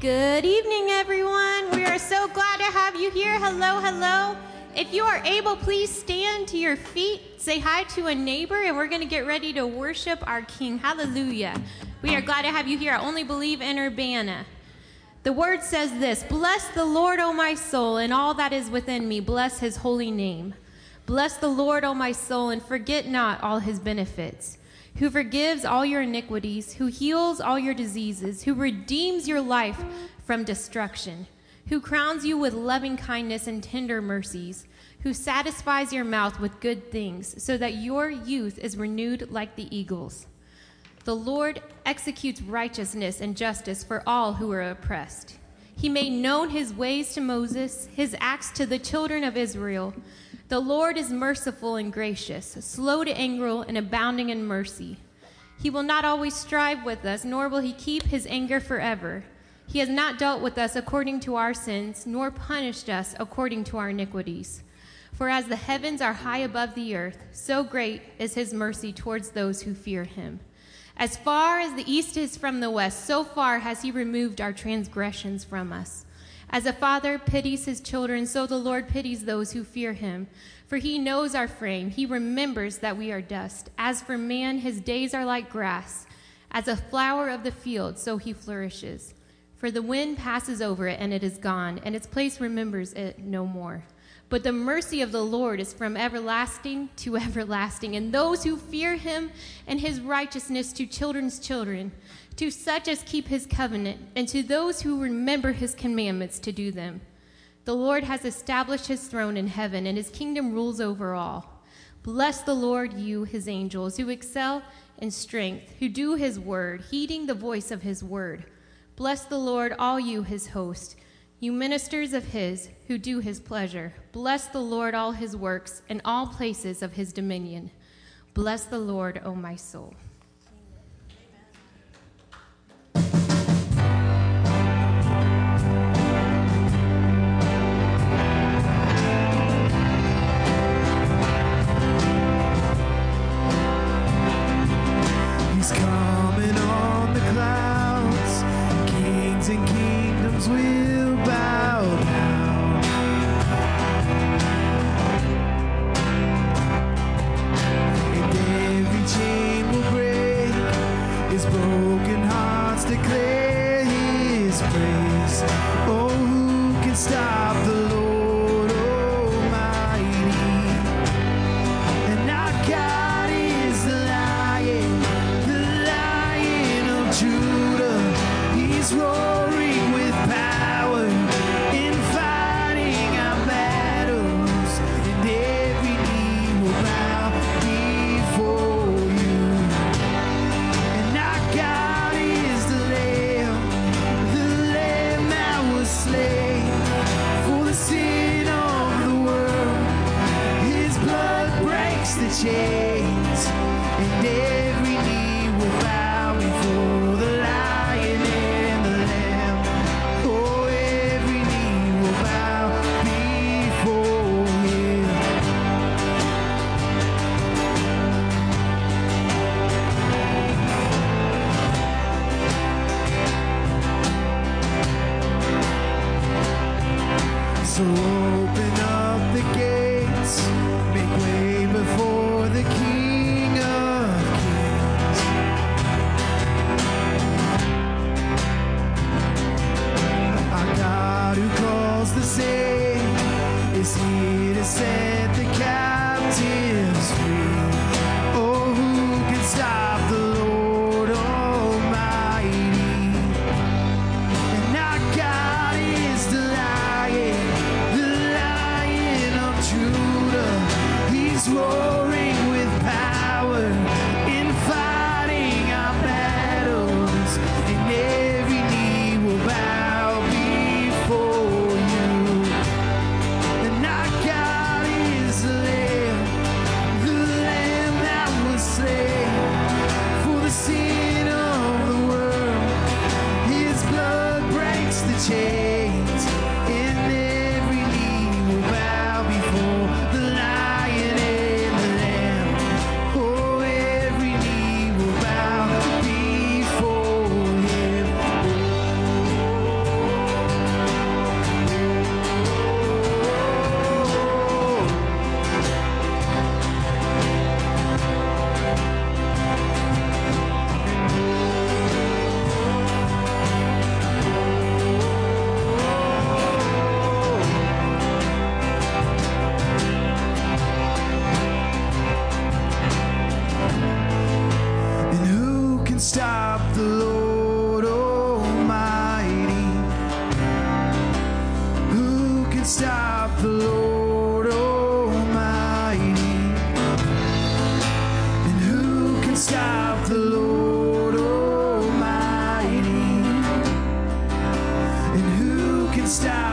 Good evening, everyone. We are so glad to have you here. Hello, hello. If you are able, please stand to your feet, say hi to a neighbor, and we're going to get ready to worship our King. Hallelujah. We are glad to have you here. I only believe in Urbana. The word says this Bless the Lord, O my soul, and all that is within me. Bless his holy name. Bless the Lord, O my soul, and forget not all his benefits who forgives all your iniquities, who heals all your diseases, who redeems your life from destruction, who crowns you with loving kindness and tender mercies, who satisfies your mouth with good things, so that your youth is renewed like the eagles. The Lord executes righteousness and justice for all who are oppressed. He made known his ways to Moses, his acts to the children of Israel. The Lord is merciful and gracious, slow to anger and abounding in mercy. He will not always strive with us, nor will he keep his anger forever. He has not dealt with us according to our sins, nor punished us according to our iniquities. For as the heavens are high above the earth, so great is his mercy towards those who fear him. As far as the east is from the west, so far has he removed our transgressions from us. As a father pities his children, so the Lord pities those who fear him. For he knows our frame, he remembers that we are dust. As for man, his days are like grass. As a flower of the field, so he flourishes. For the wind passes over it, and it is gone, and its place remembers it no more. But the mercy of the Lord is from everlasting to everlasting, and those who fear him and his righteousness to children's children to such as keep his covenant, and to those who remember his commandments to do them. The Lord has established his throne in heaven, and his kingdom rules over all. Bless the Lord, you, his angels, who excel in strength, who do his word, heeding the voice of his word. Bless the Lord, all you, his host, you ministers of his, who do his pleasure. Bless the Lord, all his works, and all places of his dominion. Bless the Lord, O my soul. Can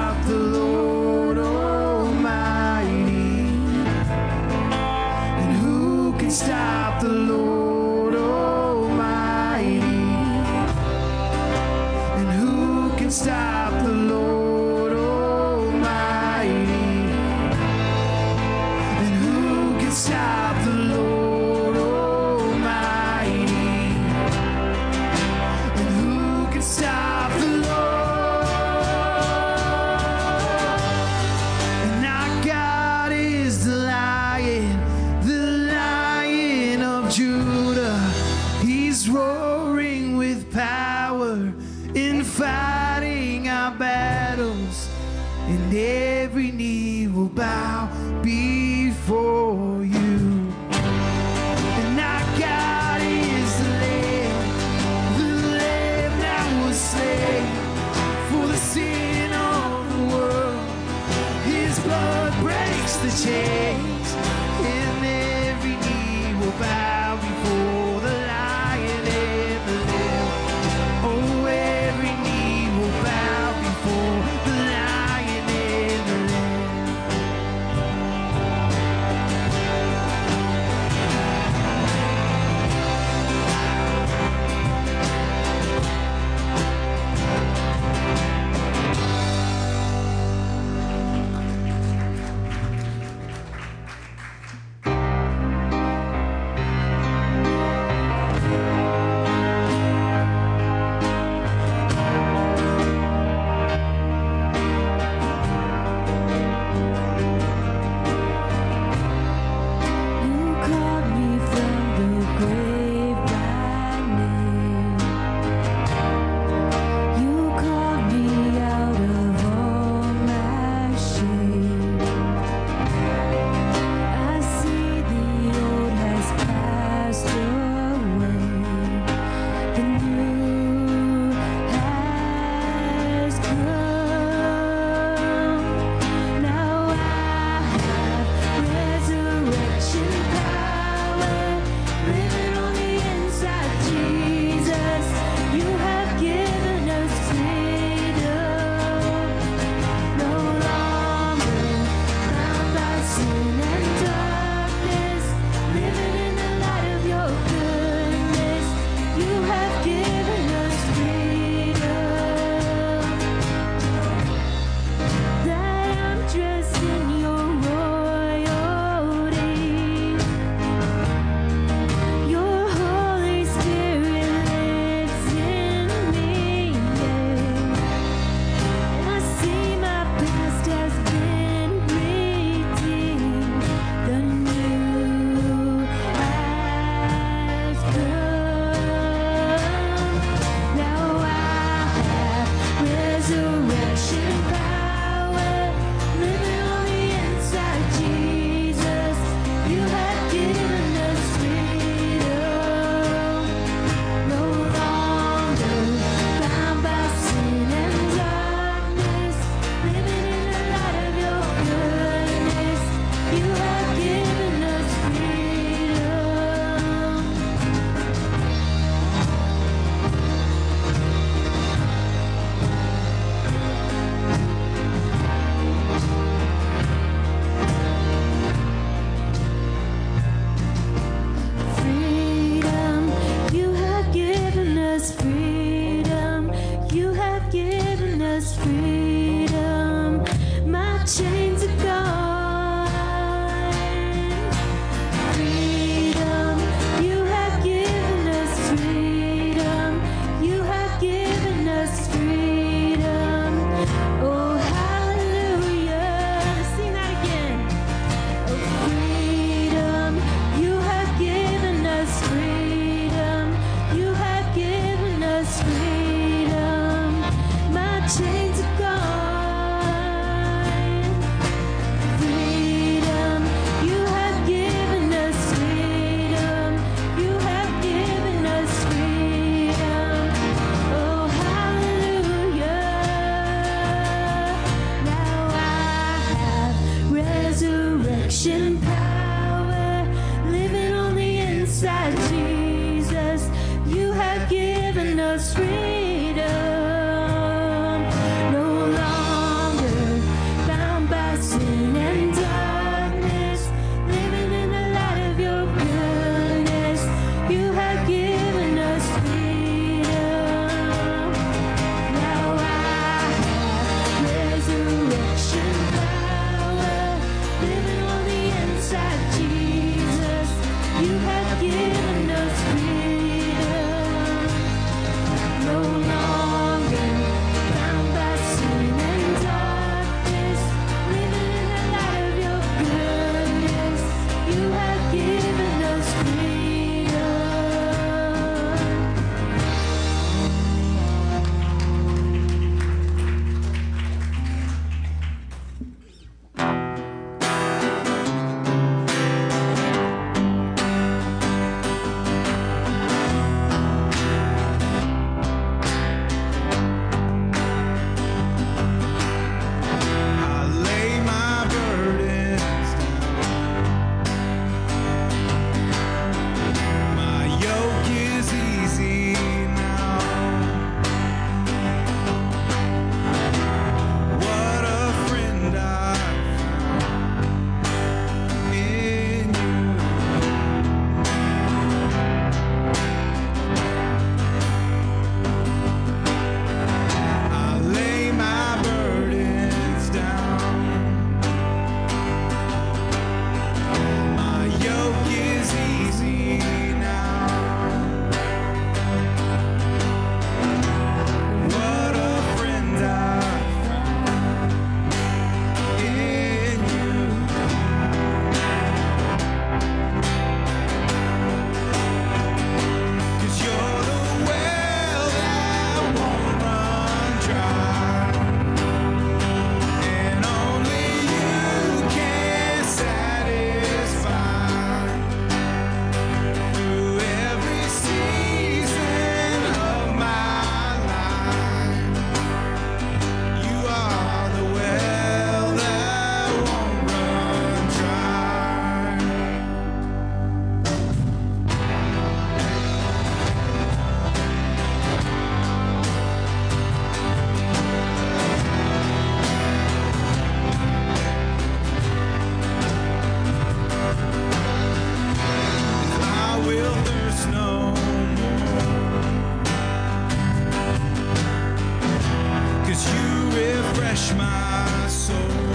refresh my soul.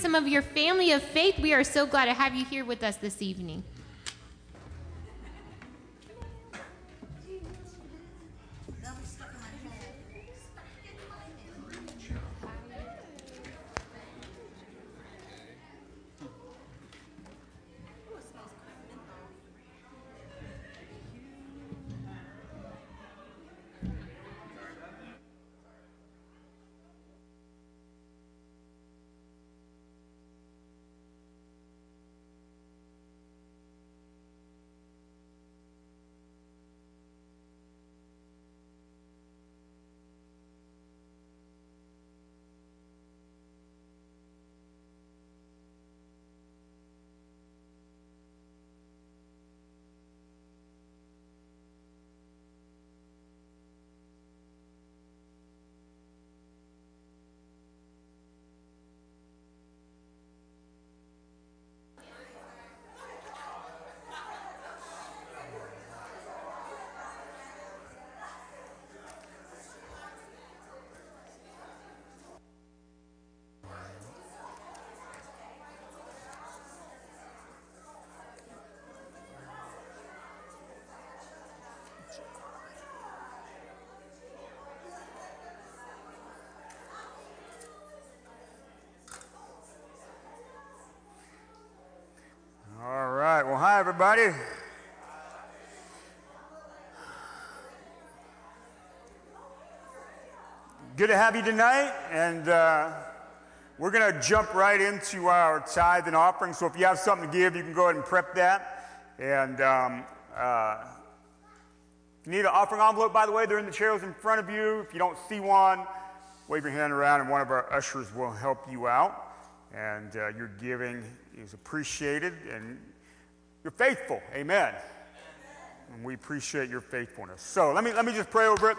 Some of your family of faith. We are so glad to have you here with us this evening. Well, hi, everybody. Good to have you tonight. And uh, we're going to jump right into our tithe and offering. So if you have something to give, you can go ahead and prep that. And um, uh, if you need an offering envelope, by the way, they're in the chairs in front of you. If you don't see one, wave your hand around and one of our ushers will help you out. And uh, your giving is appreciated and you're faithful. Amen. And we appreciate your faithfulness. So let me, let me just pray over it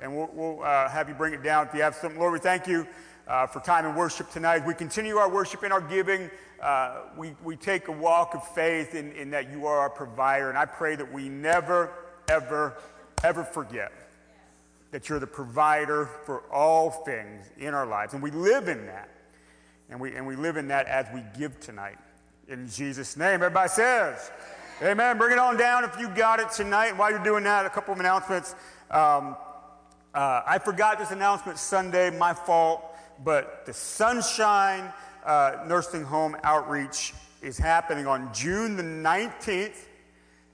and we'll, we'll uh, have you bring it down if you have something. Lord, we thank you uh, for time in worship tonight. We continue our worship and our giving. Uh, we, we take a walk of faith in, in that you are our provider. And I pray that we never, ever, ever forget that you're the provider for all things in our lives. And we live in that. And we, and we live in that as we give tonight. In Jesus' name, everybody says, Amen. Bring it on down if you got it tonight. While you're doing that, a couple of announcements. Um, uh, I forgot this announcement Sunday, my fault, but the Sunshine uh, Nursing Home Outreach is happening on June the 19th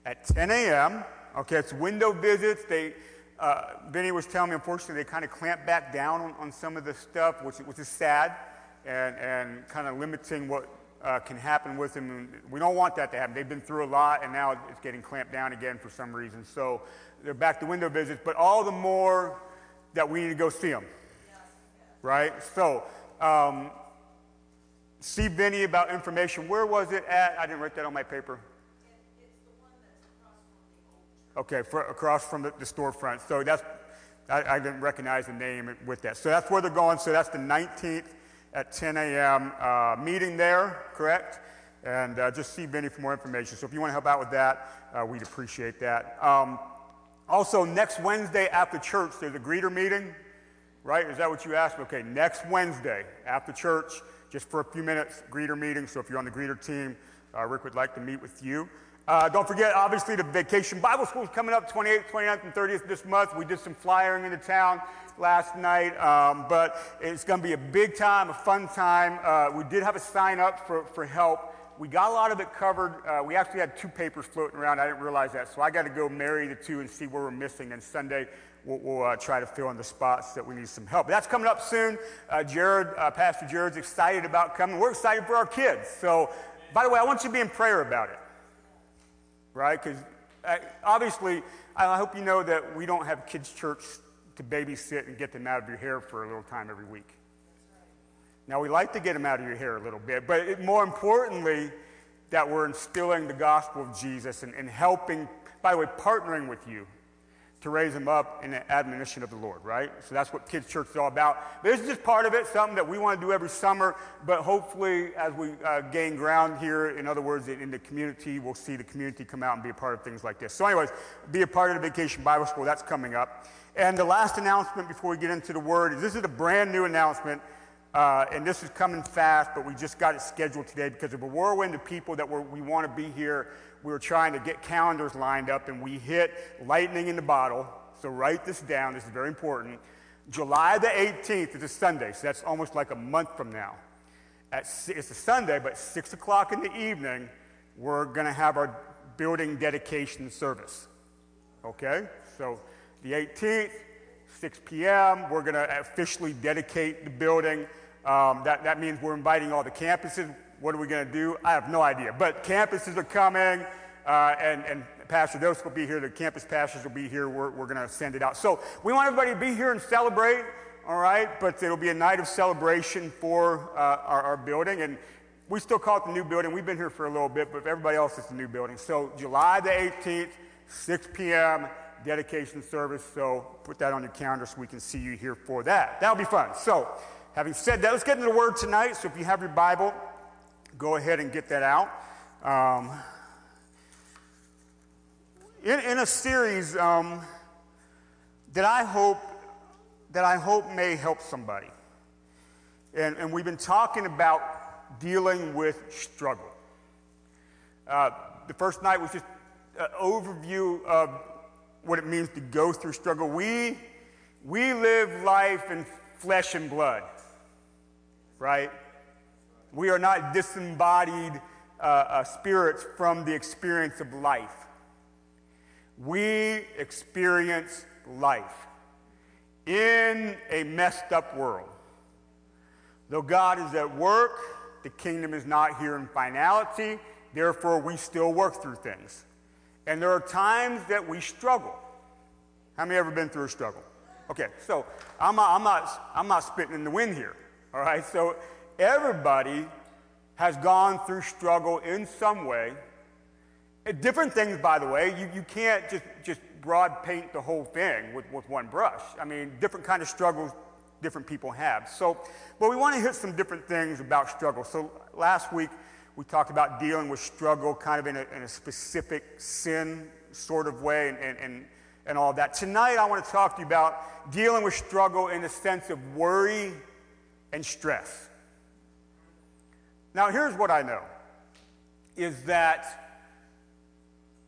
at 10 a.m. Okay, it's window visits. They, uh, Benny was telling me, unfortunately, they kind of clamped back down on, on some of the stuff, which, which is sad, and, and kind of limiting what uh, can happen with them. We don't want that to happen. They've been through a lot, and now it's getting clamped down again for some reason. So they're back to window visits, but all the more that we need to go see them. Right? So, um, see Benny about information. Where was it at? I didn't write that on my paper. Okay, for, across from the, the storefront. So that's, I, I, didn't recognize the name with that. So that's where they're going. So that's the 19th at 10 a.m. Uh, meeting there, correct? And uh, just see Benny for more information. So if you want to help out with that, uh, we'd appreciate that. Um, also, next Wednesday after church, there's a greeter meeting, right? Is that what you asked? Okay, next Wednesday after church, just for a few minutes, greeter meeting. So if you're on the greeter team, uh, Rick would like to meet with you. Uh, don't forget, obviously, the Vacation Bible School is coming up 28th, 29th, and 30th this month. We did some flyering in the town last night, um, but it's going to be a big time, a fun time. Uh, we did have a sign up for, for help. We got a lot of it covered. Uh, we actually had two papers floating around. I didn't realize that. So I got to go marry the two and see where we're missing. And Sunday, we'll, we'll uh, try to fill in the spots that we need some help. That's coming up soon. Uh, Jared, uh, Pastor Jared's excited about coming. We're excited for our kids. So, by the way, I want you to be in prayer about it right? Because uh, obviously, I hope you know that we don't have kids' church to babysit and get them out of your hair for a little time every week. Now, we like to get them out of your hair a little bit, but it, more importantly, that we're instilling the gospel of Jesus and, and helping, by the way, partnering with you to raise them up in the admonition of the Lord, right? So that's what Kids Church is all about. But This is just part of it, something that we want to do every summer, but hopefully as we uh, gain ground here, in other words, in, the community, we'll see the community come out and be a part of things like this. So anyways, be a part of the Vacation Bible School, that's coming up. And the last announcement before we get into the word is this is a brand new announcement. Uh, and this is coming fast, but we just got it scheduled today because of a whirlwind of people that we want to be here we were trying to get calendars lined up and we hit lightning in the bottle. So write this down, this is very important. July the 18th is a Sunday, so that's almost like a month from now. At, it's a Sunday, but 6 o'clock in the evening, we're going to have our building dedication service. Okay? So the 18th, 6 p.m., we're going to officially dedicate the building. Um, that, that means we're inviting all the campuses. What are we going to do? I have no idea. But campuses are coming, uh, and, and Pastor Dose will be here. The campus pastors will be here. We're, we're going to send it out. So we want everybody to be here and celebrate, all right? But it'll be a night of celebration for uh, our, our building. And we still call it the new building. We've been here for a little bit, but everybody else, it's the new building. So July the 18th, 6 p.m., dedication service. So put that on your calendar so we can see you here for that. That'll be fun. So having said that, let's get into the word tonight. So if you have your Bible, go ahead and get that out. Um, in, in, a series um, that I hope that I hope may help somebody, and, and we've been talking about dealing with struggle. Uh, the first night was just an overview of what it means to go through struggle. We we live life in flesh and blood, right? We are not disembodied uh, uh, spirits from the experience of life. We experience life in a messed up world. Though God is at work, the kingdom is not here in finality, therefore, we still work through things. And there are times that we struggle. How many ever been through a struggle? Okay, so I'm I'm not, I'm not spitting in the wind here, all right? So Everybody has gone through struggle in some way. Different things, by the way. You, you can't just, just broad paint the whole thing with, with one brush. I mean, different kind of struggles different people have. So, but we want to hit some different things about struggle. So last week we talked about dealing with struggle kind of in a, in a specific sin sort of way and, and, and and all that. Tonight, I want to talk to you about dealing with struggle in the sense of worry and stress. Now, here's what I know is that,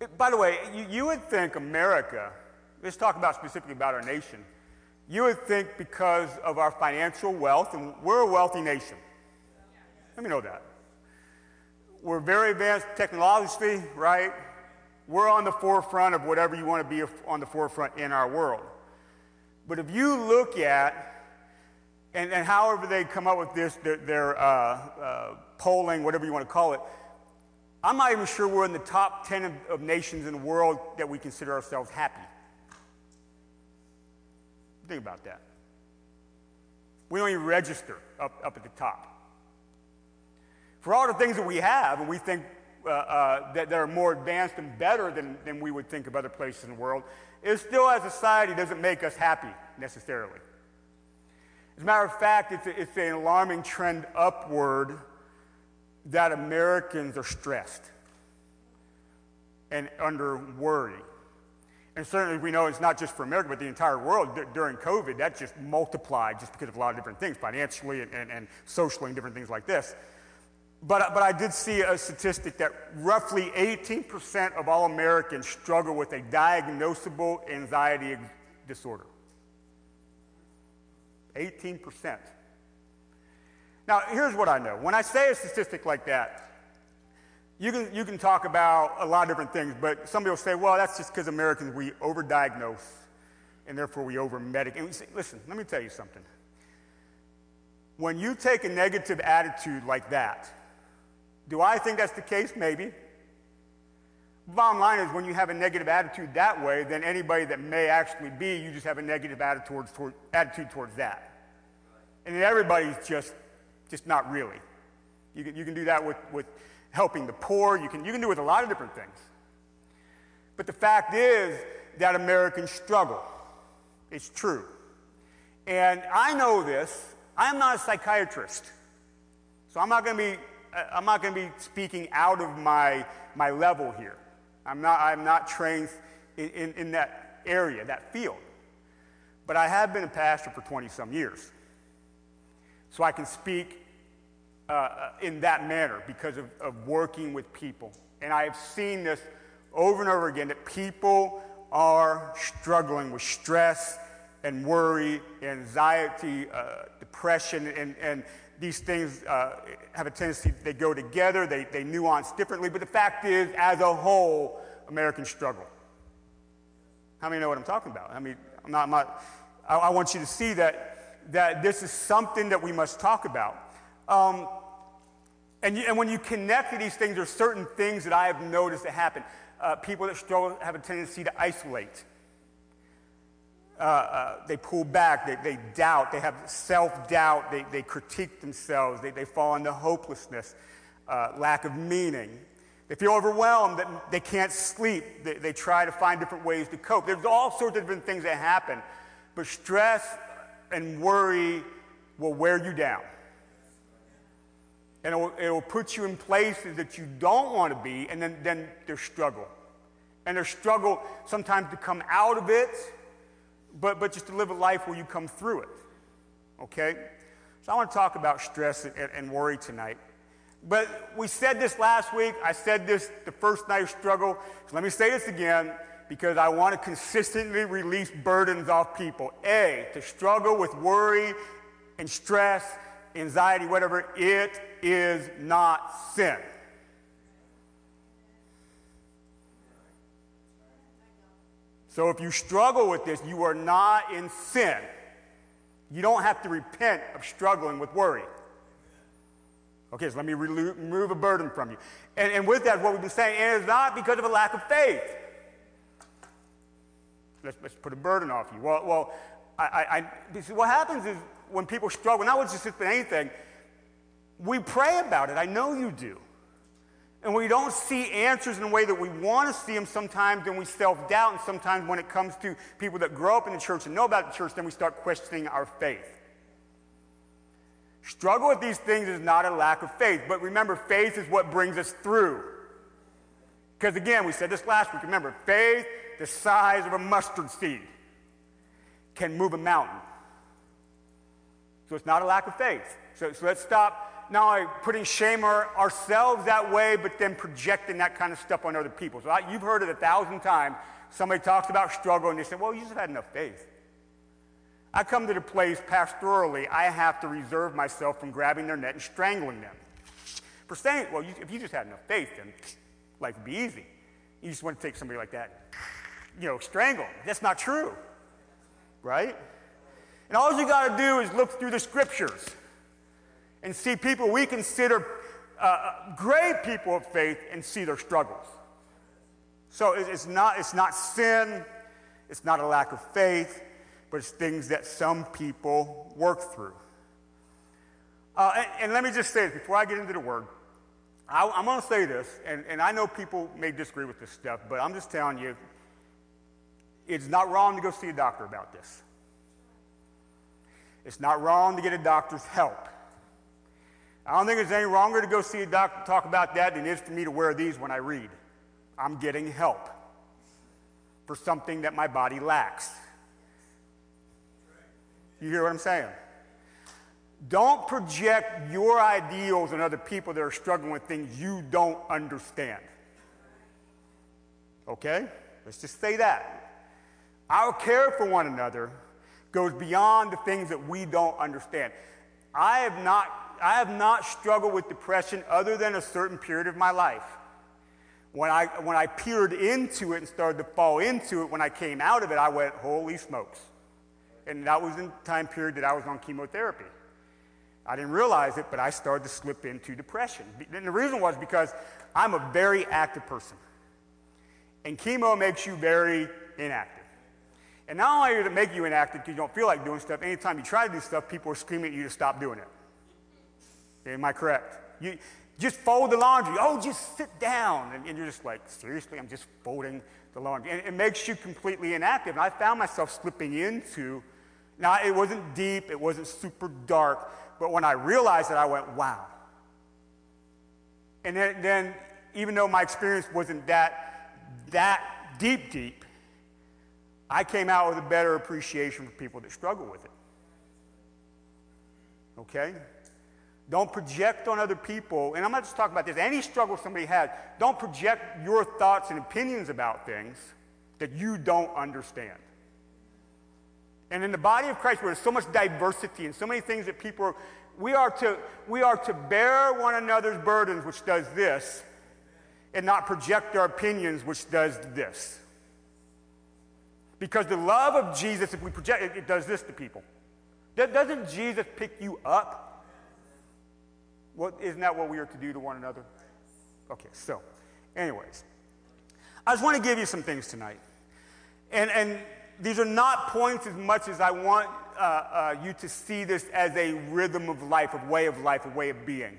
eh, by the way, you, you would think America, let's talk about specifically about our nation, you would think because of our financial wealth, and we're a wealthy nation. Let me know that. We're very advanced technologically, right? We're on the forefront of whatever you want to be on the forefront in our world. But if you look at, and, and however they come up with this, their, their uh, uh, polling, whatever you want to call it, I'm not even sure we're in the top 10 of, of nations in the world that we consider ourselves happy. Think about that. We don't even register up, up at the top. For all the things that we have, and we think uh, uh, that, that are more advanced and better than, than we would think of other places in the world, it still, as a society, doesn't make us happy necessarily. As a matter of fact, it's, a, it's an alarming trend upward that Americans are stressed and under worry. And certainly we know it's not just for America, but the entire world. D- during COVID, that just multiplied just because of a lot of different things, financially and, and, and socially and different things like this. But, but I did see a statistic that roughly 18% of all Americans struggle with a diagnosable anxiety disorder. 18%. Now, here's what I know. When I say a statistic like that, you can, you can talk about a lot of different things, but somebody will say, well, that's just because Americans, we overdiagnose and therefore we we say, listen, let me tell you something. When you take a negative attitude like that, do I think that's the case? Maybe. Bottom line is, when you have a negative attitude that way, then anybody that may actually be, you just have a negative attitude, toward, attitude towards that. And then everybody's just, just not really. You can, you can do that with, with helping the poor, you can, you can do it with a lot of different things. But the fact is that Americans struggle. It's true. And I know this. I'm not a psychiatrist. So I'm not going to be uh, I'm not going to be speaking out of my, my level here. I'm not, I'm not trained in, in, in that area, that field. But I have been a pastor for 20 some years. So I can speak uh, uh, in that manner because of, of working with people. And I have seen this over and over again that people are struggling with stress and worry, anxiety, uh, depression, and, and these things uh, have a tendency, they go together, they, they nuance differently, but the fact is, as a whole, Americans struggle. How many know what I'm talking about? I mean, I'm not, I'm not I, I, want you to see that, that this is something that we must talk about. Um, and, you, and when you connect to these things, there's certain things that I have noticed that happen. Uh, people that struggle have a tendency to isolate. Uh, uh, they pull back, they, they doubt, they have self doubt, they, they critique themselves, they, they fall into hopelessness, uh, lack of meaning. They feel overwhelmed, that they can't sleep, they, they try to find different ways to cope. There's all sorts of different things that happen, but stress and worry will wear you down. And it will, it will put you in places that you don't want to be, and then, then there's struggle. And there's struggle sometimes to come out of it but, but just to live a life where you come through it. Okay? So I want to talk about stress and, and worry tonight. But we said this last week. I said this the first night of struggle. So let me say this again because I want to consistently release burdens off people. A, to struggle with worry and stress, anxiety, whatever, it is not sin. So if you struggle with this, you are not in sin. You don't have to repent of struggling with worry. Okay, so let me remove a burden from you. And, and with that, what we've been saying is not because of a lack of faith. Let's, let's put a burden off you. Well, well I, I, I what happens is when people struggle, not with just anything, we pray about it. I know you do. And we don't see answers in the way that we want to see them sometimes, then we self doubt. And sometimes when it comes to people that grow up in the church and know about the church, then we start questioning our faith. Struggle with these things is not a lack of faith, but remember, faith is what brings us through. Because again, we said this last week, remember, faith the size of a mustard seed can move a mountain. So it's not a lack of faith. So, so let's stop not only putting shame on ourselves that way, but then projecting that kind of stuff on other people. So I, you've heard it a thousand times. Somebody talks about struggle and they say, well, you just had enough faith. I come to the place pastorally, I have to reserve myself from grabbing their neck and strangling them. For saying, well, you, if you just had enough faith, then life would be easy. You just want to take somebody like that, you know, strangle. That's not true, right? And all you got to do is look through the scriptures and see people we consider uh, great people of faith and see their struggles. So it's not, it's not sin, it's not a lack of faith, but it's things that some people work through. Uh, and, and let me just say this before I get into the word. I, I'm going to say this, and, and I know people may disagree with this stuff, but I'm just telling you, it's not wrong to go see a doctor about this. It's not wrong to get a doctor's help. I don't think it's any wronger to go see a doctor talk about that than it is for me to wear these when I read. I'm getting help for something that my body lacks. You hear what I'm saying? Don't project your ideals on other people that are struggling with things you don't understand. Okay? Let's just say that. Our care for one another goes beyond the things that we don't understand. I have not, I have not struggled with depression other than a certain period of my life. When I, when I peered into it and started to fall into it, when I came out of it, I went, holy smokes. And that was in the time period that I was on chemotherapy. I didn't realize it, but I started to slip into depression. And the reason was because I'm a very active person. And chemo makes you very inactive. And not only does it make you inactive because you don't feel like doing stuff, anytime you try to do stuff, people are screaming at you to stop doing it. Am I correct? You just fold the laundry. Oh, just sit down. And, and you're just like, seriously, I'm just folding the laundry. And it makes you completely inactive. And I found myself slipping into, now it wasn't deep, it wasn't super dark, but when I realized it, I went, wow. And then, then even though my experience wasn't that, that deep, deep, I came out with a better appreciation for people that struggle with it. Okay? Don't project on other people, and I'm not just talking about this, any struggle somebody has, don't project your thoughts and opinions about things that you don't understand. And in the body of Christ, where there's so much diversity and so many things that people are, we are to, we are to bear one another's burdens, which does this, and not project our opinions, which does this. Because the love of Jesus, if we project it, it does this to people. Do- Doesn't Jesus pick you up? What, isn't that what we are to do to one another? Okay, so, anyways, I just want to give you some things tonight. And, and these are not points as much as I want uh, uh, you to see this as a rhythm of life, a way of life, a way of being.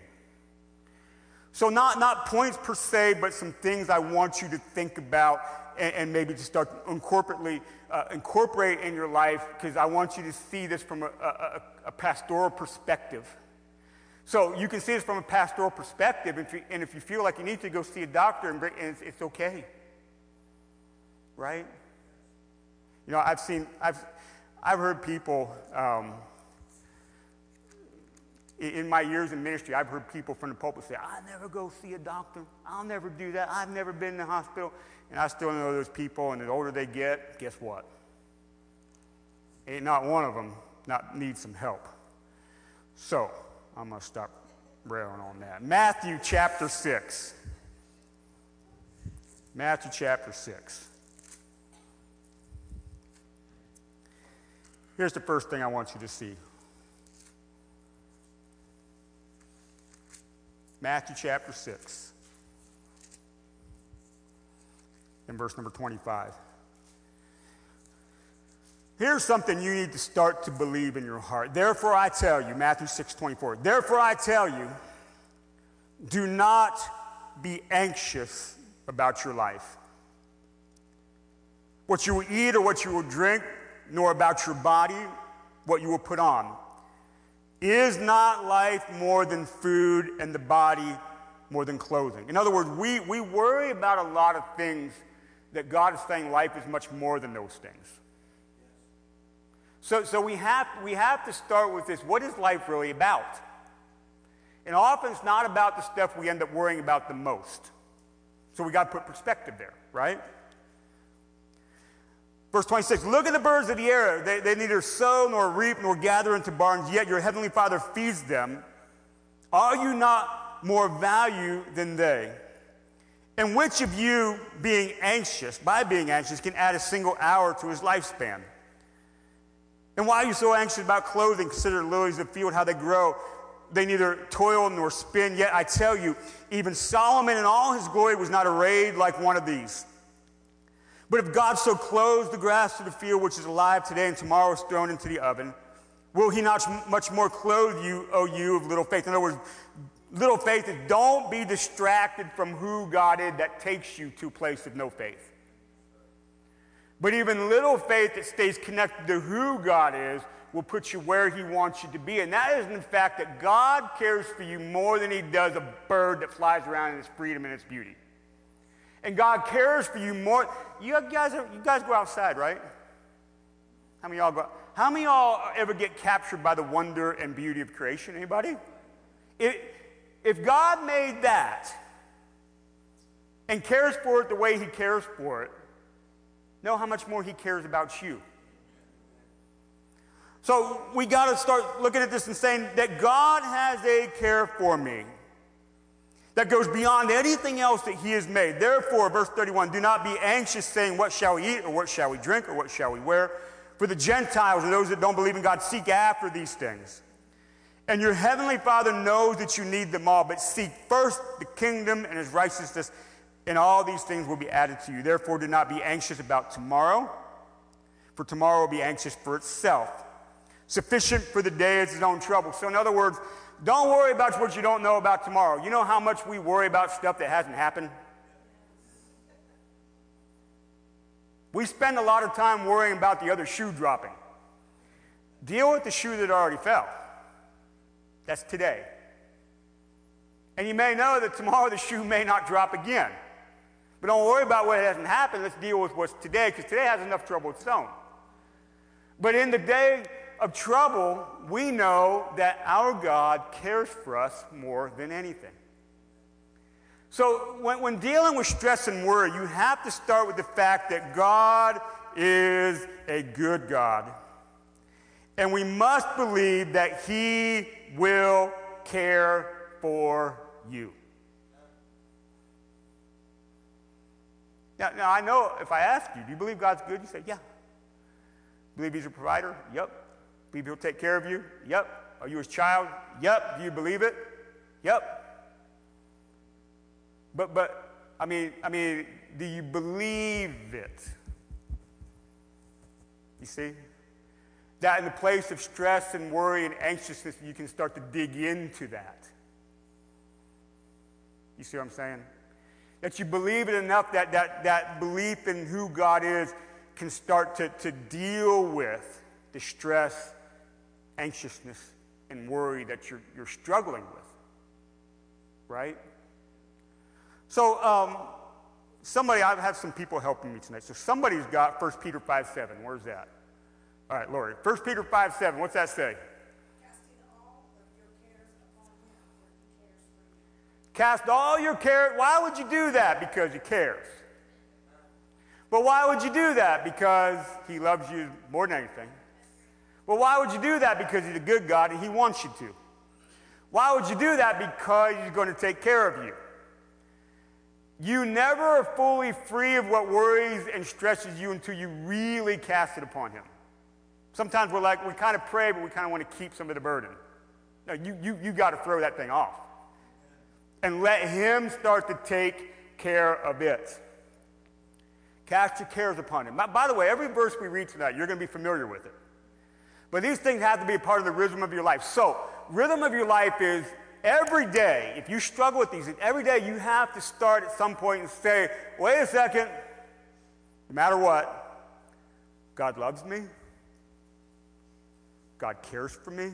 So, not, not points per se, but some things I want you to think about and, and maybe to start incorporately, uh, incorporate in your life because I want you to see this from a, a, a pastoral perspective. So, you can see this from a pastoral perspective, and if you, and if you feel like you need to go see a doctor, and, bring, and it's, it's okay. Right? You know, I've seen, I've, I've heard people, um, in, my years in ministry, I've heard people from the pulpit say, I never go see a doctor. I'll never do that. I've never been in the hospital. And I still know those people, and the older they get, guess what? Ain't not one of them not needs some help. So, I'm going to stop railing on that. Matthew chapter 6. Matthew chapter 6. Here's the first thing I want you to see Matthew chapter 6, in verse number 25. Here's something you need to start to believe in your heart. Therefore, I tell you, Matthew 6 24, therefore, I tell you, do not be anxious about your life. What you will eat or what you will drink, nor about your body, what you will put on. Is not life more than food and the body more than clothing? In other words, we, we worry about a lot of things that God is saying life is much more than those things. So, so we, have, we have to start with this what is life really about? And often it's not about the stuff we end up worrying about the most. So we got to put perspective there, right? Verse 26 Look at the birds of the air. They, they neither sow nor reap nor gather into barns, yet your heavenly Father feeds them. Are you not more value than they? And which of you, being anxious, by being anxious, can add a single hour to his lifespan? And why are you so anxious about clothing? Consider lilies of the field, how they grow. They neither toil nor spin. Yet I tell you, even Solomon in all his glory was not arrayed like one of these. But if God so clothes the grass of the field, which is alive today and tomorrow is thrown into the oven, will he not much more clothe you, O you of little faith? In other words, little faith is don't be distracted from who God is that takes you to a place of no faith. But even little faith that stays connected to who God is will put you where He wants you to be. And that is in the fact that God cares for you more than He does a bird that flies around in its freedom and its beauty. And God cares for you more. You guys, are, you guys go outside, right? How many y'all go? How many y'all ever get captured by the wonder and beauty of creation? Anybody? If, if God made that and cares for it the way He cares for it, know how much more He cares about you. So we got to start looking at this and saying that God has a care for me that goes beyond anything else that He has made. Therefore, verse 31 do not be anxious, saying, What shall we eat, or what shall we drink, or what shall we wear? For the Gentiles and those that don't believe in God seek after these things. And your heavenly Father knows that you need them all, but seek first the kingdom and his righteousness, and all these things will be added to you. Therefore, do not be anxious about tomorrow, for tomorrow will be anxious for itself. Sufficient for the day is its own trouble. So, in other words, don't worry about what you don't know about tomorrow. You know how much we worry about stuff that hasn't happened? We spend a lot of time worrying about the other shoe dropping. Deal with the shoe that already fell. That's today. And you may know that tomorrow the shoe may not drop again. But don't worry about what hasn't happened. Let's deal with what's today, because today has enough trouble of its own. But in the day of trouble, we know that our God cares for us more than anything. So when, when dealing with stress and worry, you have to start with the fact that God is a good God. And we must believe that He will care for you. Now, now, I know if I ask you, do you believe God's good? You say, yeah. Believe He's a provider? Yep. Believe He'll take care of you? Yep. Are you His child? Yep. Do you believe it? Yep. But, but, I mean, I mean, do you believe it? You see? That in the place of stress and worry and anxiousness, you can start to dig into that. You see what I'm saying? That you believe it enough that that, that belief in who God is can start to, to deal with the stress, anxiousness, and worry that you're, you're struggling with. Right? So, um, somebody, I've some people helping me tonight. So, somebody's got 1 Peter 5 7. Where's that? All right, Lori. 1 Peter 5 7. What's that say? Cast all your care. Why would you do that? Because he cares. But why would you do that? Because he loves you more than anything. Well, why would you do that? Because he's a good God and he wants you to. Why would you do that? Because he's going to take care of you. You never are fully free of what worries and stresses you until you really cast it upon him. Sometimes we're like, we kind of pray, but we kind of want to keep some of the burden. No, you, you, you got to throw that thing off and let him start to take care of it. Cast your cares upon him. By, the way, every verse we read tonight, you're going to be familiar with it. But these things have to be a part of the rhythm of your life. So, rhythm of your life is every day, if you struggle with these, every day you have to start at some point and say, wait a second, no matter what, God loves me, God cares for me,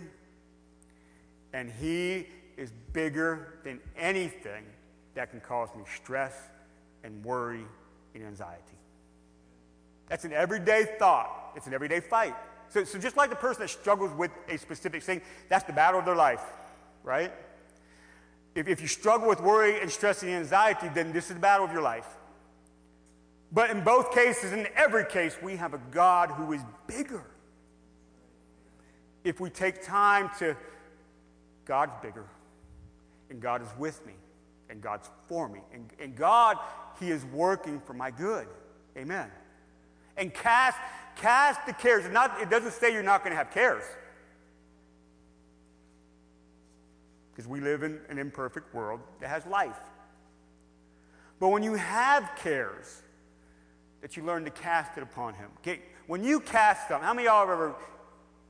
and He is bigger than anything that can cause me stress and worry and anxiety. That's an everyday thought, it's an everyday fight. So, so just like the person that struggles with a specific thing, that's the battle of their life, right? If, if you struggle with worry and stress and anxiety, then this is the battle of your life. But in both cases, in every case, we have a God who is bigger. If we take time to, God's bigger, and God is with me, and God's for me, and, and God, He is working for my good. Amen. And cast, cast the cares. It's Not, it doesn't say you're not going to have cares. Because we live in an imperfect world that has life. But when you have cares, that you learn to cast it upon him. Okay? When you cast something, how many of y'all have ever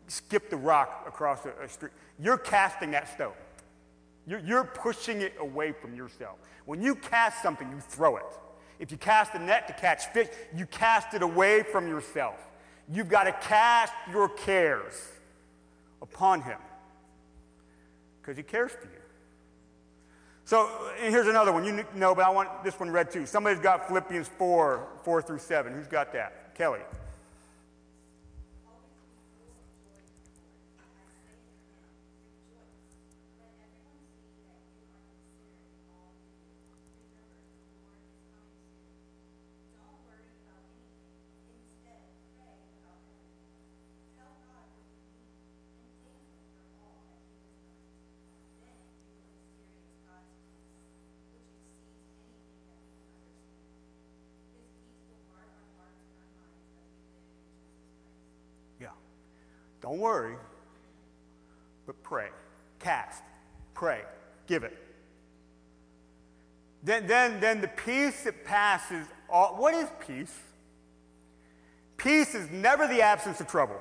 skipped a rock across a, a street? You're casting that stone. You're, you're pushing it away from yourself. When you cast something, you throw it. If you cast a net to catch fish, you cast it away from yourself. You've got to cast your cares upon him because he cares for you. So here's another one. You know, but I want this one read too. Somebody's got Philippians 4, 4 through 7. Who's got that? Kelly. Don't worry, but pray. Cast. Pray. Give it. Then, then, then the peace that passes all. What is peace? Peace is never the absence of trouble.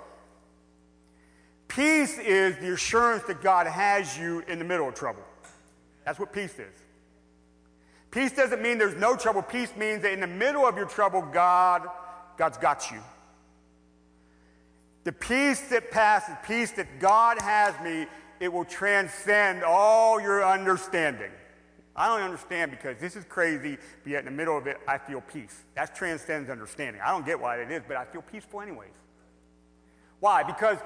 Peace is the assurance that God has you in the middle of trouble. That's what peace is. Peace doesn't mean there's no trouble. Peace means that in the middle of your trouble, God, God's got you. The peace that passes, peace that God has me, it will transcend all your understanding. I don't understand because this is crazy, but yet in the middle of it, I feel peace. That transcends understanding. I don't get why it is, but I feel peaceful anyways. Why? Because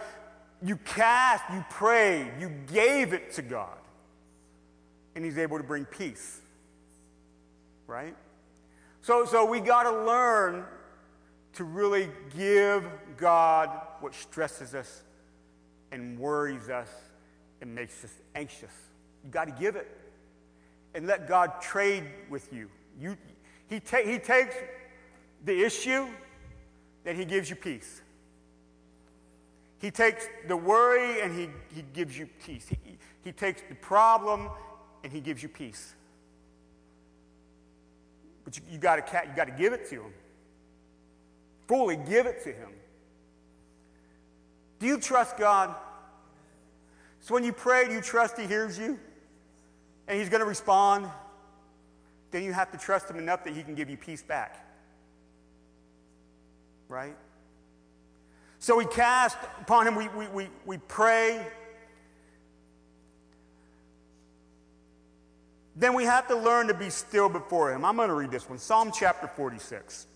you cast, you prayed, you gave it to God, and He's able to bring peace. Right? So, so we got to learn to really give God what stresses us and worries us and makes us anxious. You got to give it and let God trade with you. you he, ta- he takes the issue, then He gives you peace. He takes the worry and He, he gives you peace. He, he takes the problem and He gives you peace. But you, you got you to give it to Him. Fully give it to Him. Do you trust God? So when you pray, do you trust He hears you? And He's going to respond? Then you have to trust Him enough that He can give you peace back. Right? So we cast upon Him, we, we, we, we pray. Then we have to learn to be still before Him. I'm going to read this one Psalm chapter 46.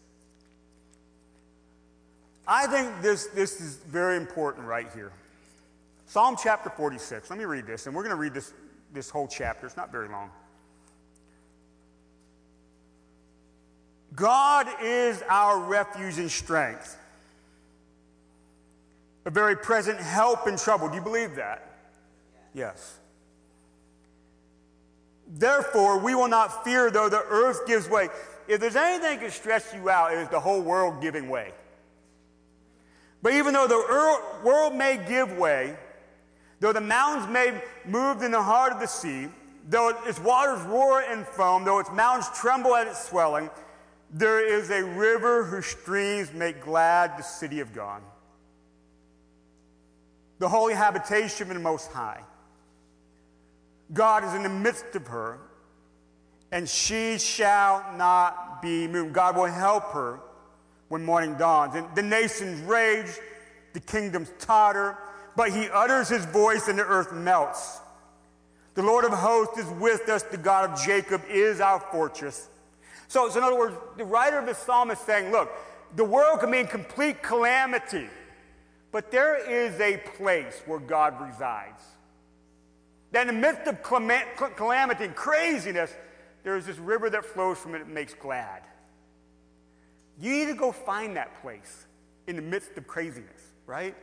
I think this, this is very important right here. Psalm chapter 46. Let me read this, and we're going to read this, this whole chapter. It's not very long. God is our refuge and strength, a very present help in trouble. Do you believe that? Yes. Therefore, we will not fear though the earth gives way. If there's anything that can stress you out, it is the whole world giving way. But even though the world may give way, though the mountains may move in the heart of the sea, though its waters roar and foam, though its mountains tremble at its swelling, there is a river whose streams make glad the city of God, the holy habitation of the Most High. God is in the midst of her, and she shall not be moved. God will help her when morning dawns. And the nations rage, the kingdoms totter, but he utters his voice and the earth melts. The Lord of hosts is with us, the God of Jacob is our fortress. So, so in other words, the writer of this psalm is saying, look, the world can be in complete calamity, but there is a place where God resides. That in the midst of calamity and craziness, there is this river that flows from it that makes glad. You need to go find that place in the midst of craziness, right?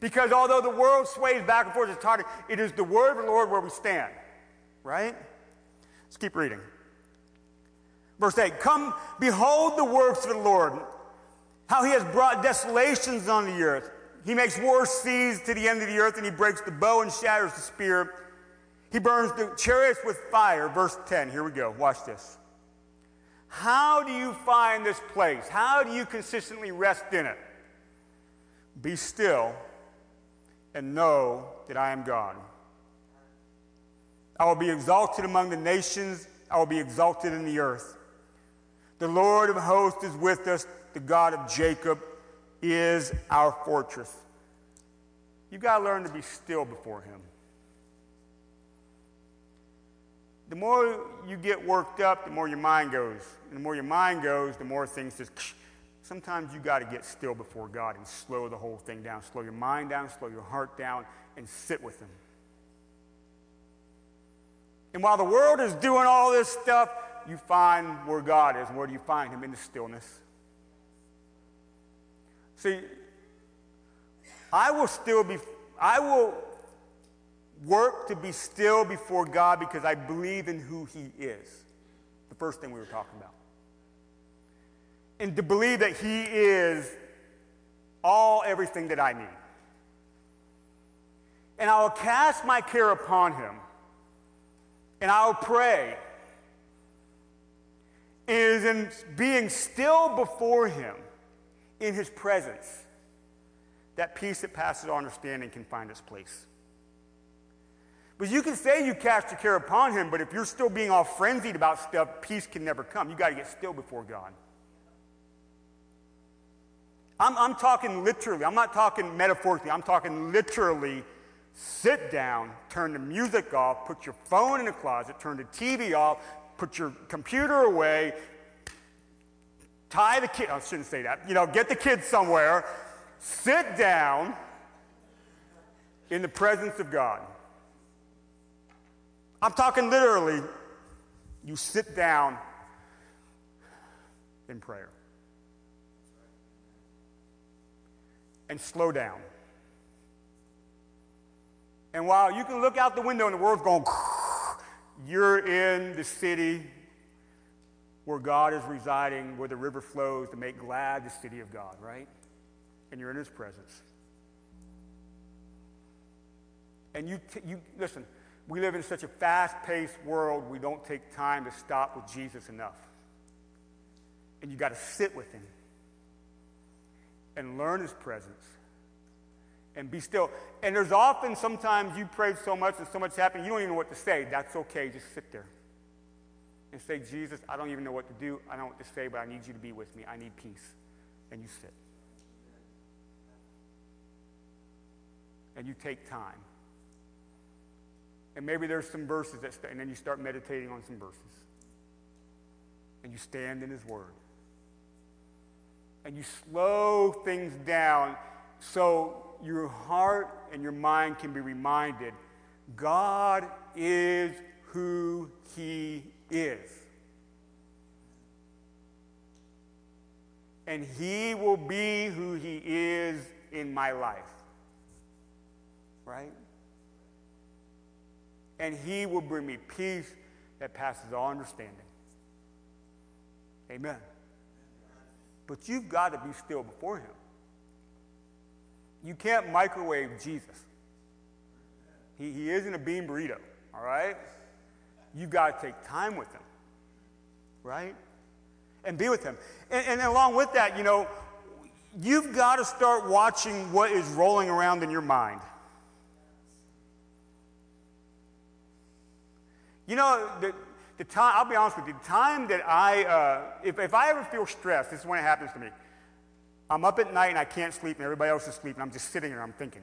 Because although the world sways back and forth, it's hard, it is the word of the Lord where we stand, right? Let's keep reading. Verse 8 Come, behold the works of the Lord, how he has brought desolations on the earth. He makes war cease to the end of the earth, and he breaks the bow and shatters the spear. He burns the chariots with fire. Verse 10. Here we go. Watch this. How do you find this place? How do you consistently rest in it? Be still and know that I am God. I will be exalted among the nations, I will be exalted in the earth. The Lord of hosts is with us, the God of Jacob is our fortress. You've got to learn to be still before Him. The more you get worked up, the more your mind goes. And the more your mind goes, the more things just. Sometimes you got to get still before God and slow the whole thing down. Slow your mind down, slow your heart down, and sit with Him. And while the world is doing all this stuff, you find where God is. Where do you find Him? In the stillness. See, I will still be, I will work to be still before God because I believe in who He is. The first thing we were talking about. And to believe that He is all, everything that I need. And I will cast my care upon Him. And I will pray. It is in being still before Him, in His presence, that peace that passes all understanding can find its place. But you can say you cast your care upon him, but if you're still being all frenzied about stuff, peace can never come. You got to get still before God. I'm, I'm talking literally, I'm not talking metaphorically, I'm talking literally. Sit down, turn the music off, put your phone in the closet, turn the TV off, put your computer away, tie the kid, I shouldn't say that, you know, get the kids somewhere, sit down in the presence of God. I'm talking literally, you sit down in prayer. And slow down. And while you can look out the window and the world's going, you're in the city where God is residing, where the river flows to make glad the city of God, right? And you're in his presence. And you, t- you listen, we live in such a fast paced world, we don't take time to stop with Jesus enough. And you got to sit with him and learn his presence and be still. And there's often sometimes you prayed so much and so much happened, you don't even know what to say. That's okay. Just sit there and say, Jesus, I don't even know what to do. I don't know what to say, but I need you to be with me. I need peace. And you sit. And you take time. And maybe there's some verses that, and then you start meditating on some verses. And you stand in His Word. And you slow things down so your heart and your mind can be reminded God is who He is. And He will be who He is in my life. Right? And He will bring me peace that passes all understanding. Amen. But you've got to be still before Him. You can't microwave Jesus. He, he isn't a bean burrito, all right? You've got to take time with him, right? And be with him. And, and along with that, you know, you've got to start watching what is rolling around in your mind. You know, the, the time, I'll be honest with you, the time that I, uh, if, if I ever feel stressed, this is when it happens to me. I'm up at night and I can't sleep, and everybody else is sleeping. I'm just sitting there, I'm thinking.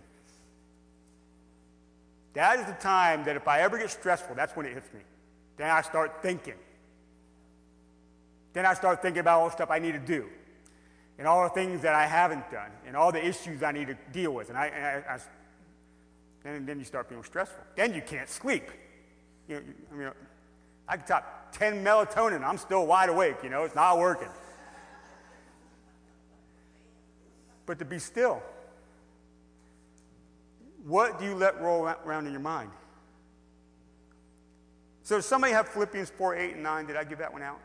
That is the time that if I ever get stressful, that's when it hits me. Then I start thinking. Then I start thinking about all the stuff I need to do. and all the things that I haven't done and all the issues I need to deal with. And, I, and I, I and then you start feeling stressful. Then you can't sleep. You I mean, I can top 10 melatonin. I'm still wide awake. You know, it's not working. But to be still, what do you let roll around in your mind? So, does somebody have Philippians 4 8 and 9? Did I give that one out?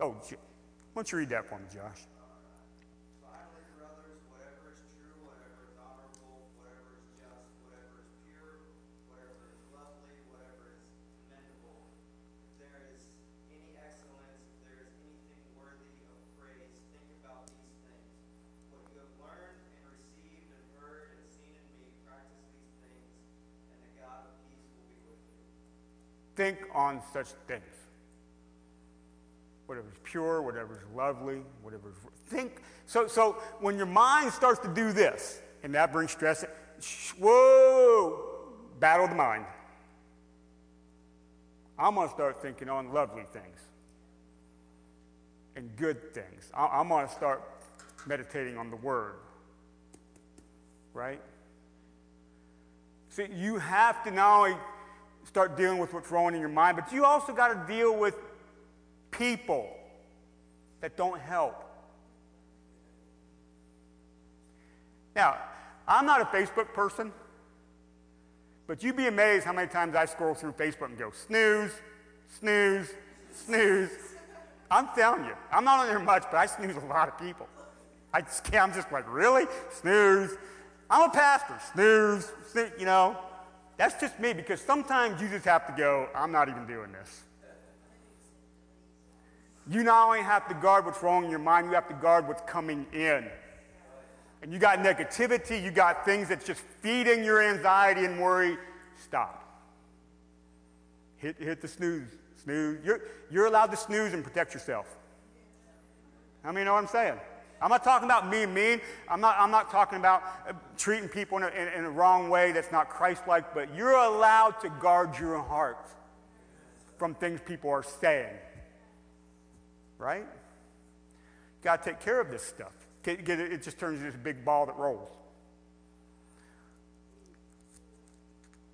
Oh, why don't you read that for me, Josh? Think on such things. Whatever is pure, whatever is lovely, whatever is. Think. So, so when your mind starts to do this, and that brings stress, whoa, battle the mind. I'm going to start thinking on lovely things and good things. I'm going to start meditating on the Word. Right? See, you have to not only start dealing with what's wrong in your mind, but you also got to deal with people that don't help. Now, I'm not a Facebook person, but you'd be amazed how many times I scroll through Facebook and go snooze, snooze, snooze. I'm telling you, I'm not on there much, but I snooze a lot of people. I just, I'm just like, really? Snooze. I'm a pastor. Snooze. snooze. You know, that's just me because sometimes you just have to go, I'm not even doing this. You not only have to guard what's wrong in your mind, you have to guard what's coming in. And you got negativity, you got things that's just feeding your anxiety and worry. Stop. Hit, hit the snooze. Snooze. You're, you're allowed to snooze and protect yourself. How many know what I'm saying? I'm not talking about being mean. I'm not, I'm not talking about uh, treating people in a, in, in a wrong way that's not Christ like, but you're allowed to guard your heart from things people are saying. Right? You Got to take care of this stuff. It, just turns into this big ball that rolls.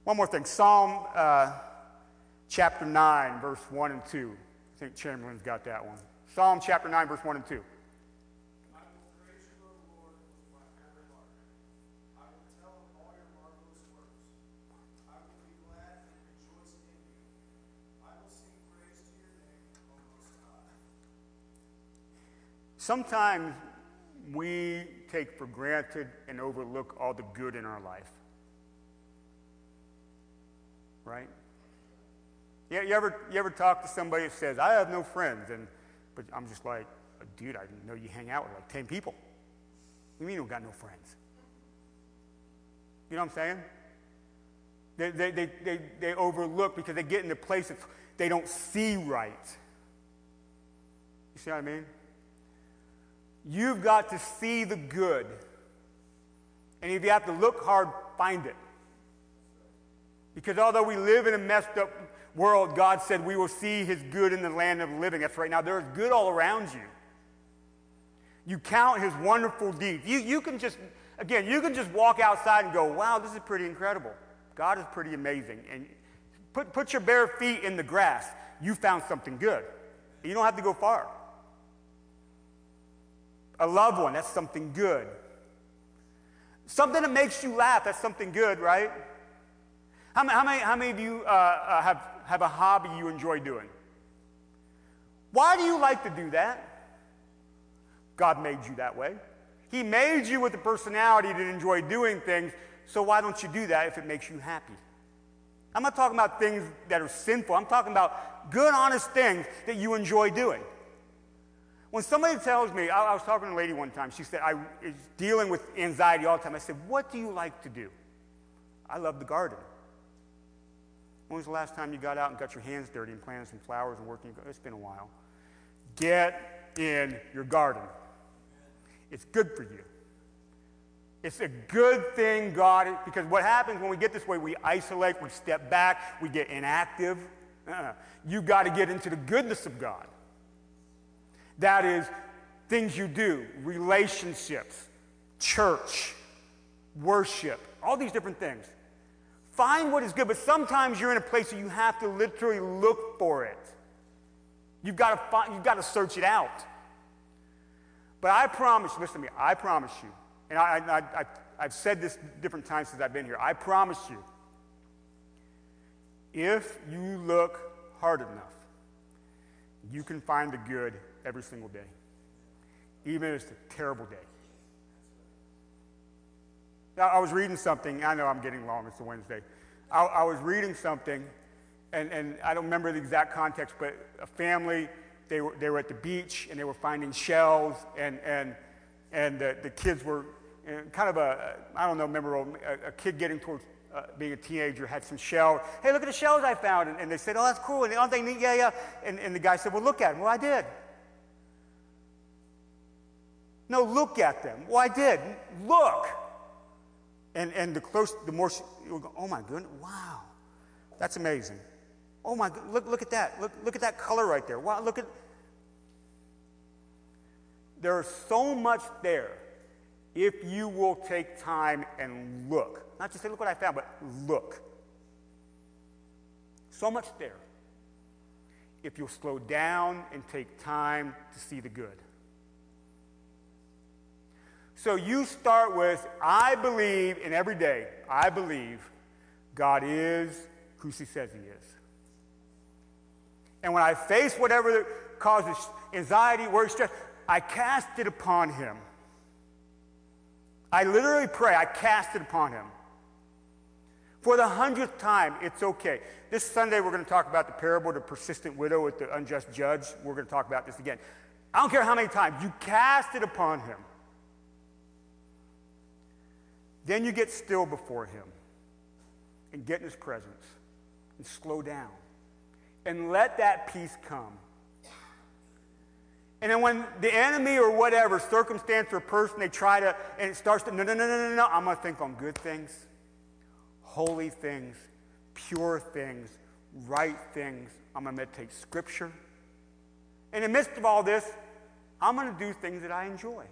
One more thing Psalm uh, chapter 9, verse 1 and 2. I think Chamberlain's got that one. Psalm chapter 9, verse 1 and 2. I will praise you, O Lord, with my whole heart. I will tell of all your marvelous works. I will be glad and rejoice in you. I will sing praise to your name, O Most High. Sometimes we take for granted and overlook all the good in our life. Right? Yeah, you ever, you ever talk to somebody that says, I have no friends, and, but I'm just like, dude, I didn't know you hang out with like 10 people. You mean you got no friends? You know what I'm saying? They, they, they, they, they overlook because they get into places they don't see right. You see what I mean? You've got to see the good. And if you have to look hard, find it. Because although we live in a messed up world, God said we will see his good in the land of living. That's right now. There is good all around you. You count his wonderful deeds. You, you can just, again, you can just walk outside and go, wow, this is pretty incredible. God is pretty amazing. And put, put your bare feet in the grass. You found something good. You don't have to go far. A loved one, that's something good. Something that makes you laugh, that's something good, right? How, ma- how many, how many of you uh, uh, have, have a hobby you enjoy doing? Why do you like to do that? God made you that way. He made you with a personality to enjoy doing things, so why don't you do that if it makes you happy? I'm not talking about things that are sinful. I'm talking about good, honest things that you enjoy doing. When somebody tells me, I, I was talking to a lady one time, she said, I is dealing with anxiety all the time. I said, What do you like to do? I love the garden. When was the last time you got out and got your hands dirty and planted some flowers and working? It's been a while. Get in your garden. It's good for you. It's a good thing, God, because what happens when we get this way, we isolate, we step back, we get inactive. Uh-uh. You got to get into the goodness of God. That is things you do, relationships, church, worship, all these different things. Find what is good, but sometimes you're in a place where you have to literally look for it. You've got to find, you've got to search it out. But I promise, listen to me, I promise you, and I, I've said this different times since I've been here, I promise you, if you look hard enough, you can find the good every single day, even if it's a terrible day. Now, I was reading something, I know I'm getting long, it's a Wednesday. I, I was reading something, and, and I don't remember the exact context, but a family, they were, they were at the beach and they were finding shells, and, and, and the, the kids were kind of a, I don't know, remember a, a kid getting towards uh, being a teenager had some shell. Hey, look at the shells I found. And, and they said, oh, that's cool. And aren't they neat? Yeah, yeah. And, and the guy said, well, look at them. Well, I did. No, look at them. Well, I did. Look. And, and the close, the more, you go, oh my goodness, wow, that's amazing. Oh my, look, look at that. Look, look at that color right there. Wow, look at, there's so much there if you will take time and look. Not just say, look what I found, but look. So much there. If you'll slow down and take time to see the good. So you start with, I believe in every day, I believe God is who He says He is. And when I face whatever causes anxiety, worry, stress, I cast it upon Him. I literally pray, I cast it upon Him. For the hundredth time, it's okay. This Sunday, we're going to talk about the parable of the persistent widow with the unjust judge. We're going to talk about this again. I don't care how many times, you cast it upon Him. Then you get still before Him and get in His presence and slow down and let that peace come. And then when the enemy or whatever, circumstance or person, they try to, and it starts to, no, no, no, no, no, no, I'm going to think on good things, holy things, pure things, right things. I'm going to meditate scripture. And In the midst of all this, I'm going to do things that I enjoy.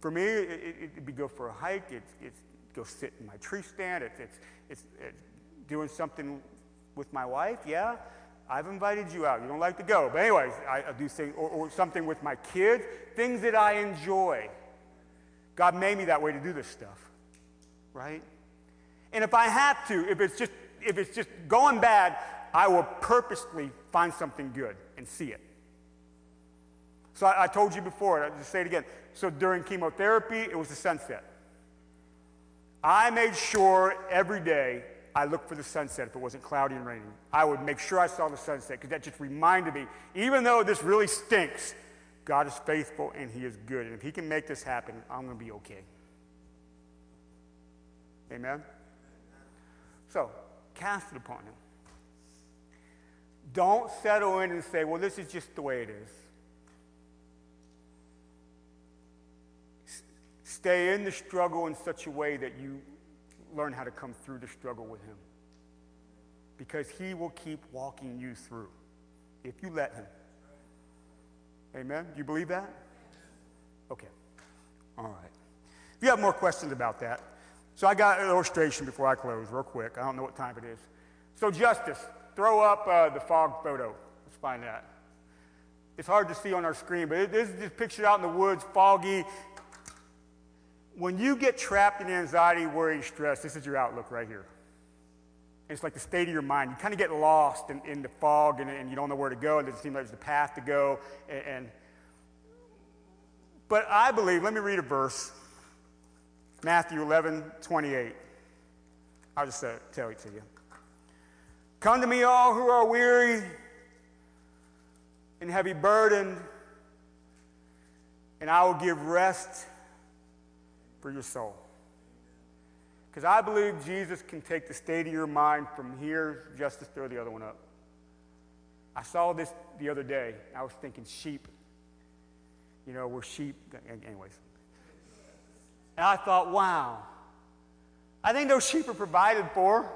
For me, it, it, it'd be go for a hike. It's, it's go sit in my tree stand. It's, it's, it's, it's doing something with my wife. Yeah, I've invited you out. You don't like to go. But, anyways, I, I do things, or, or something with my kids, things that I enjoy. God made me that way to do this stuff, right? And if I have to, if it's just, if it's just going bad, I will purposely find something good and see it. So I, I told you before, I'll just say it again. So during chemotherapy, it was the sunset. I made sure every day I looked for the sunset if it wasn't cloudy and raining. I would make sure I saw the sunset because that just reminded me, even though this really stinks, God is faithful and He is good. And if He can make this happen, I'm going to be okay. Amen? So, cast it upon Him. Don't settle in and say, well, this is just the way it is. Stay in the struggle in such a way that you learn how to come through the struggle with Him. Because He will keep walking you through if you let Him. Amen? Do you believe that? Okay. All right. If you have more questions about that, so I got an illustration before I close, real quick. I don't know what time it is. So, Justice, throw up uh, the fog photo. Let's find that. It's hard to see on our screen, but it, this is just pictured out in the woods, foggy. When you get trapped in anxiety, worry, stress, this is your outlook right here. It's like the state of your mind. You kind of get lost in, in the fog and, and, you don't know where to go. It doesn't seem like there's a path to go. And, and, but I believe, let me read a verse Matthew 11, 28. I'll just uh, tell it to you. Come to me, all who are weary and heavy burdened, and I will give rest for your soul. Because I believe Jesus can take the state of your mind from here, just to throw the other one up. I saw this the other day. I was thinking sheep. You know, we're sheep. Anyways. And I thought, wow, I think those sheep are provided for.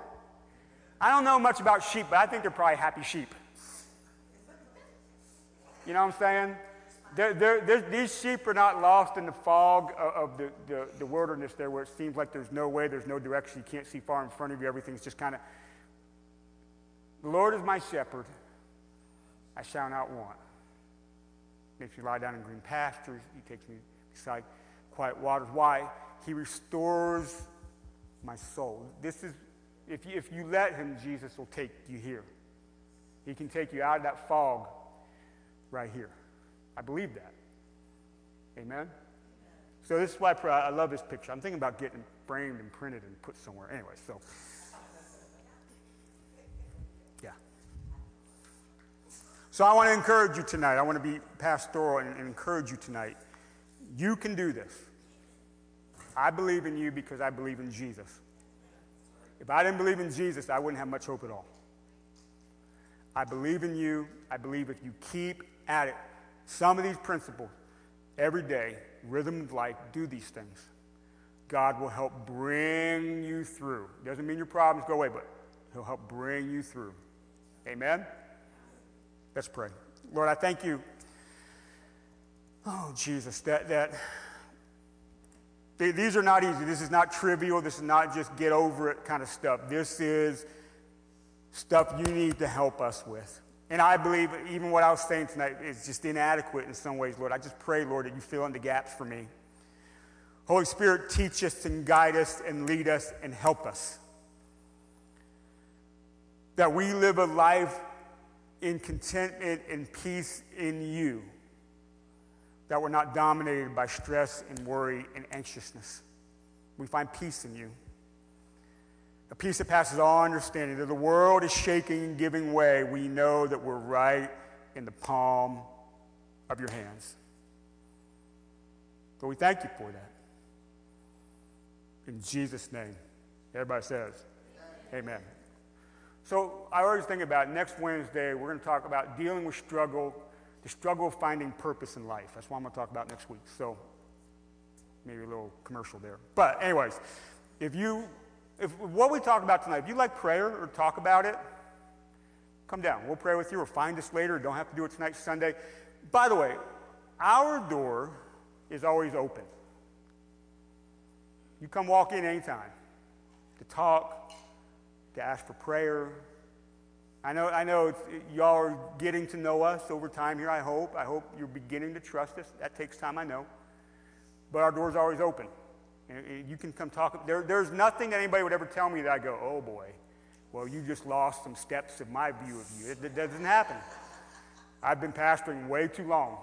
I don't know much about sheep, but I think they're probably happy sheep. You know what I'm saying? They're, they're, they're, these sheep are not lost in the fog of, of the, the, the wilderness there where it seems like there's no way, there's no direction, you can't see far in front of you, everything's just kind of. The Lord is my shepherd, I shall not want. Makes me lie down in green pastures, He takes me beside quiet waters. Why? He restores my soul. This is, if you, if you let Him, Jesus will take you here. He can take you out of that fog right here. I believe that. Amen? So this is why I, love this picture. I'm thinking about getting framed and printed and put somewhere. Anyway, so. Yeah. So I want to encourage you tonight. I want to be pastoral and, and encourage you tonight. You can do this. I believe in you because I believe in Jesus. If I didn't believe in Jesus, I wouldn't have much hope at all. I believe in you. I believe if you keep at it, some of these principles every day, rhythm of life, do these things. God will help bring you through. Doesn't mean your problems go away, but He'll help bring you through. Amen? Let's pray. Lord, I thank you. Oh, Jesus, that, that th- these are not easy. This is not trivial. This is not just get over it kind of stuff. This is stuff you need to help us with. And I believe even what I was saying tonight is just inadequate in some ways, Lord. I just pray, Lord, that you fill in the gaps for me. Holy Spirit, teach us and guide us and lead us and help us. That we live a life in contentment and peace in you. That we're not dominated by stress and worry and anxiousness. We find peace in you. A peace that passes all understanding. That the world is shaking and giving way. We know that we're right in the palm of your hands. So we thank you for that. In Jesus' name. Everybody says, Amen. So I always think about next Wednesday, we're going to talk about dealing with struggle, the struggle of finding purpose in life. That's what I'm going to talk about next week. So maybe a little commercial there. But, anyways, if you, if what we talk about tonight, if you like prayer or talk about it, come down. We'll pray with you or find us later. Don't have to do it tonight, Sunday. By the way, our door is always open. You come walk in anytime to talk, to ask for prayer. I know, I know y'all are getting to know us over time here, I hope. I hope you're beginning to trust us. That takes time, I know. But our door's always open. You can come talk. There, there's nothing that anybody would ever tell me that I go, oh boy, well, you just lost some steps of my view of you. It, it doesn't happen. I've been pastoring way too long.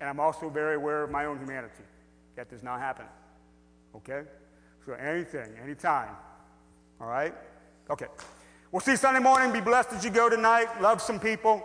And I'm also very aware of my own humanity. That does not happen. Okay? So anything, anytime. All right? Okay. We'll see you Sunday morning. Be blessed as you go tonight. Love some people.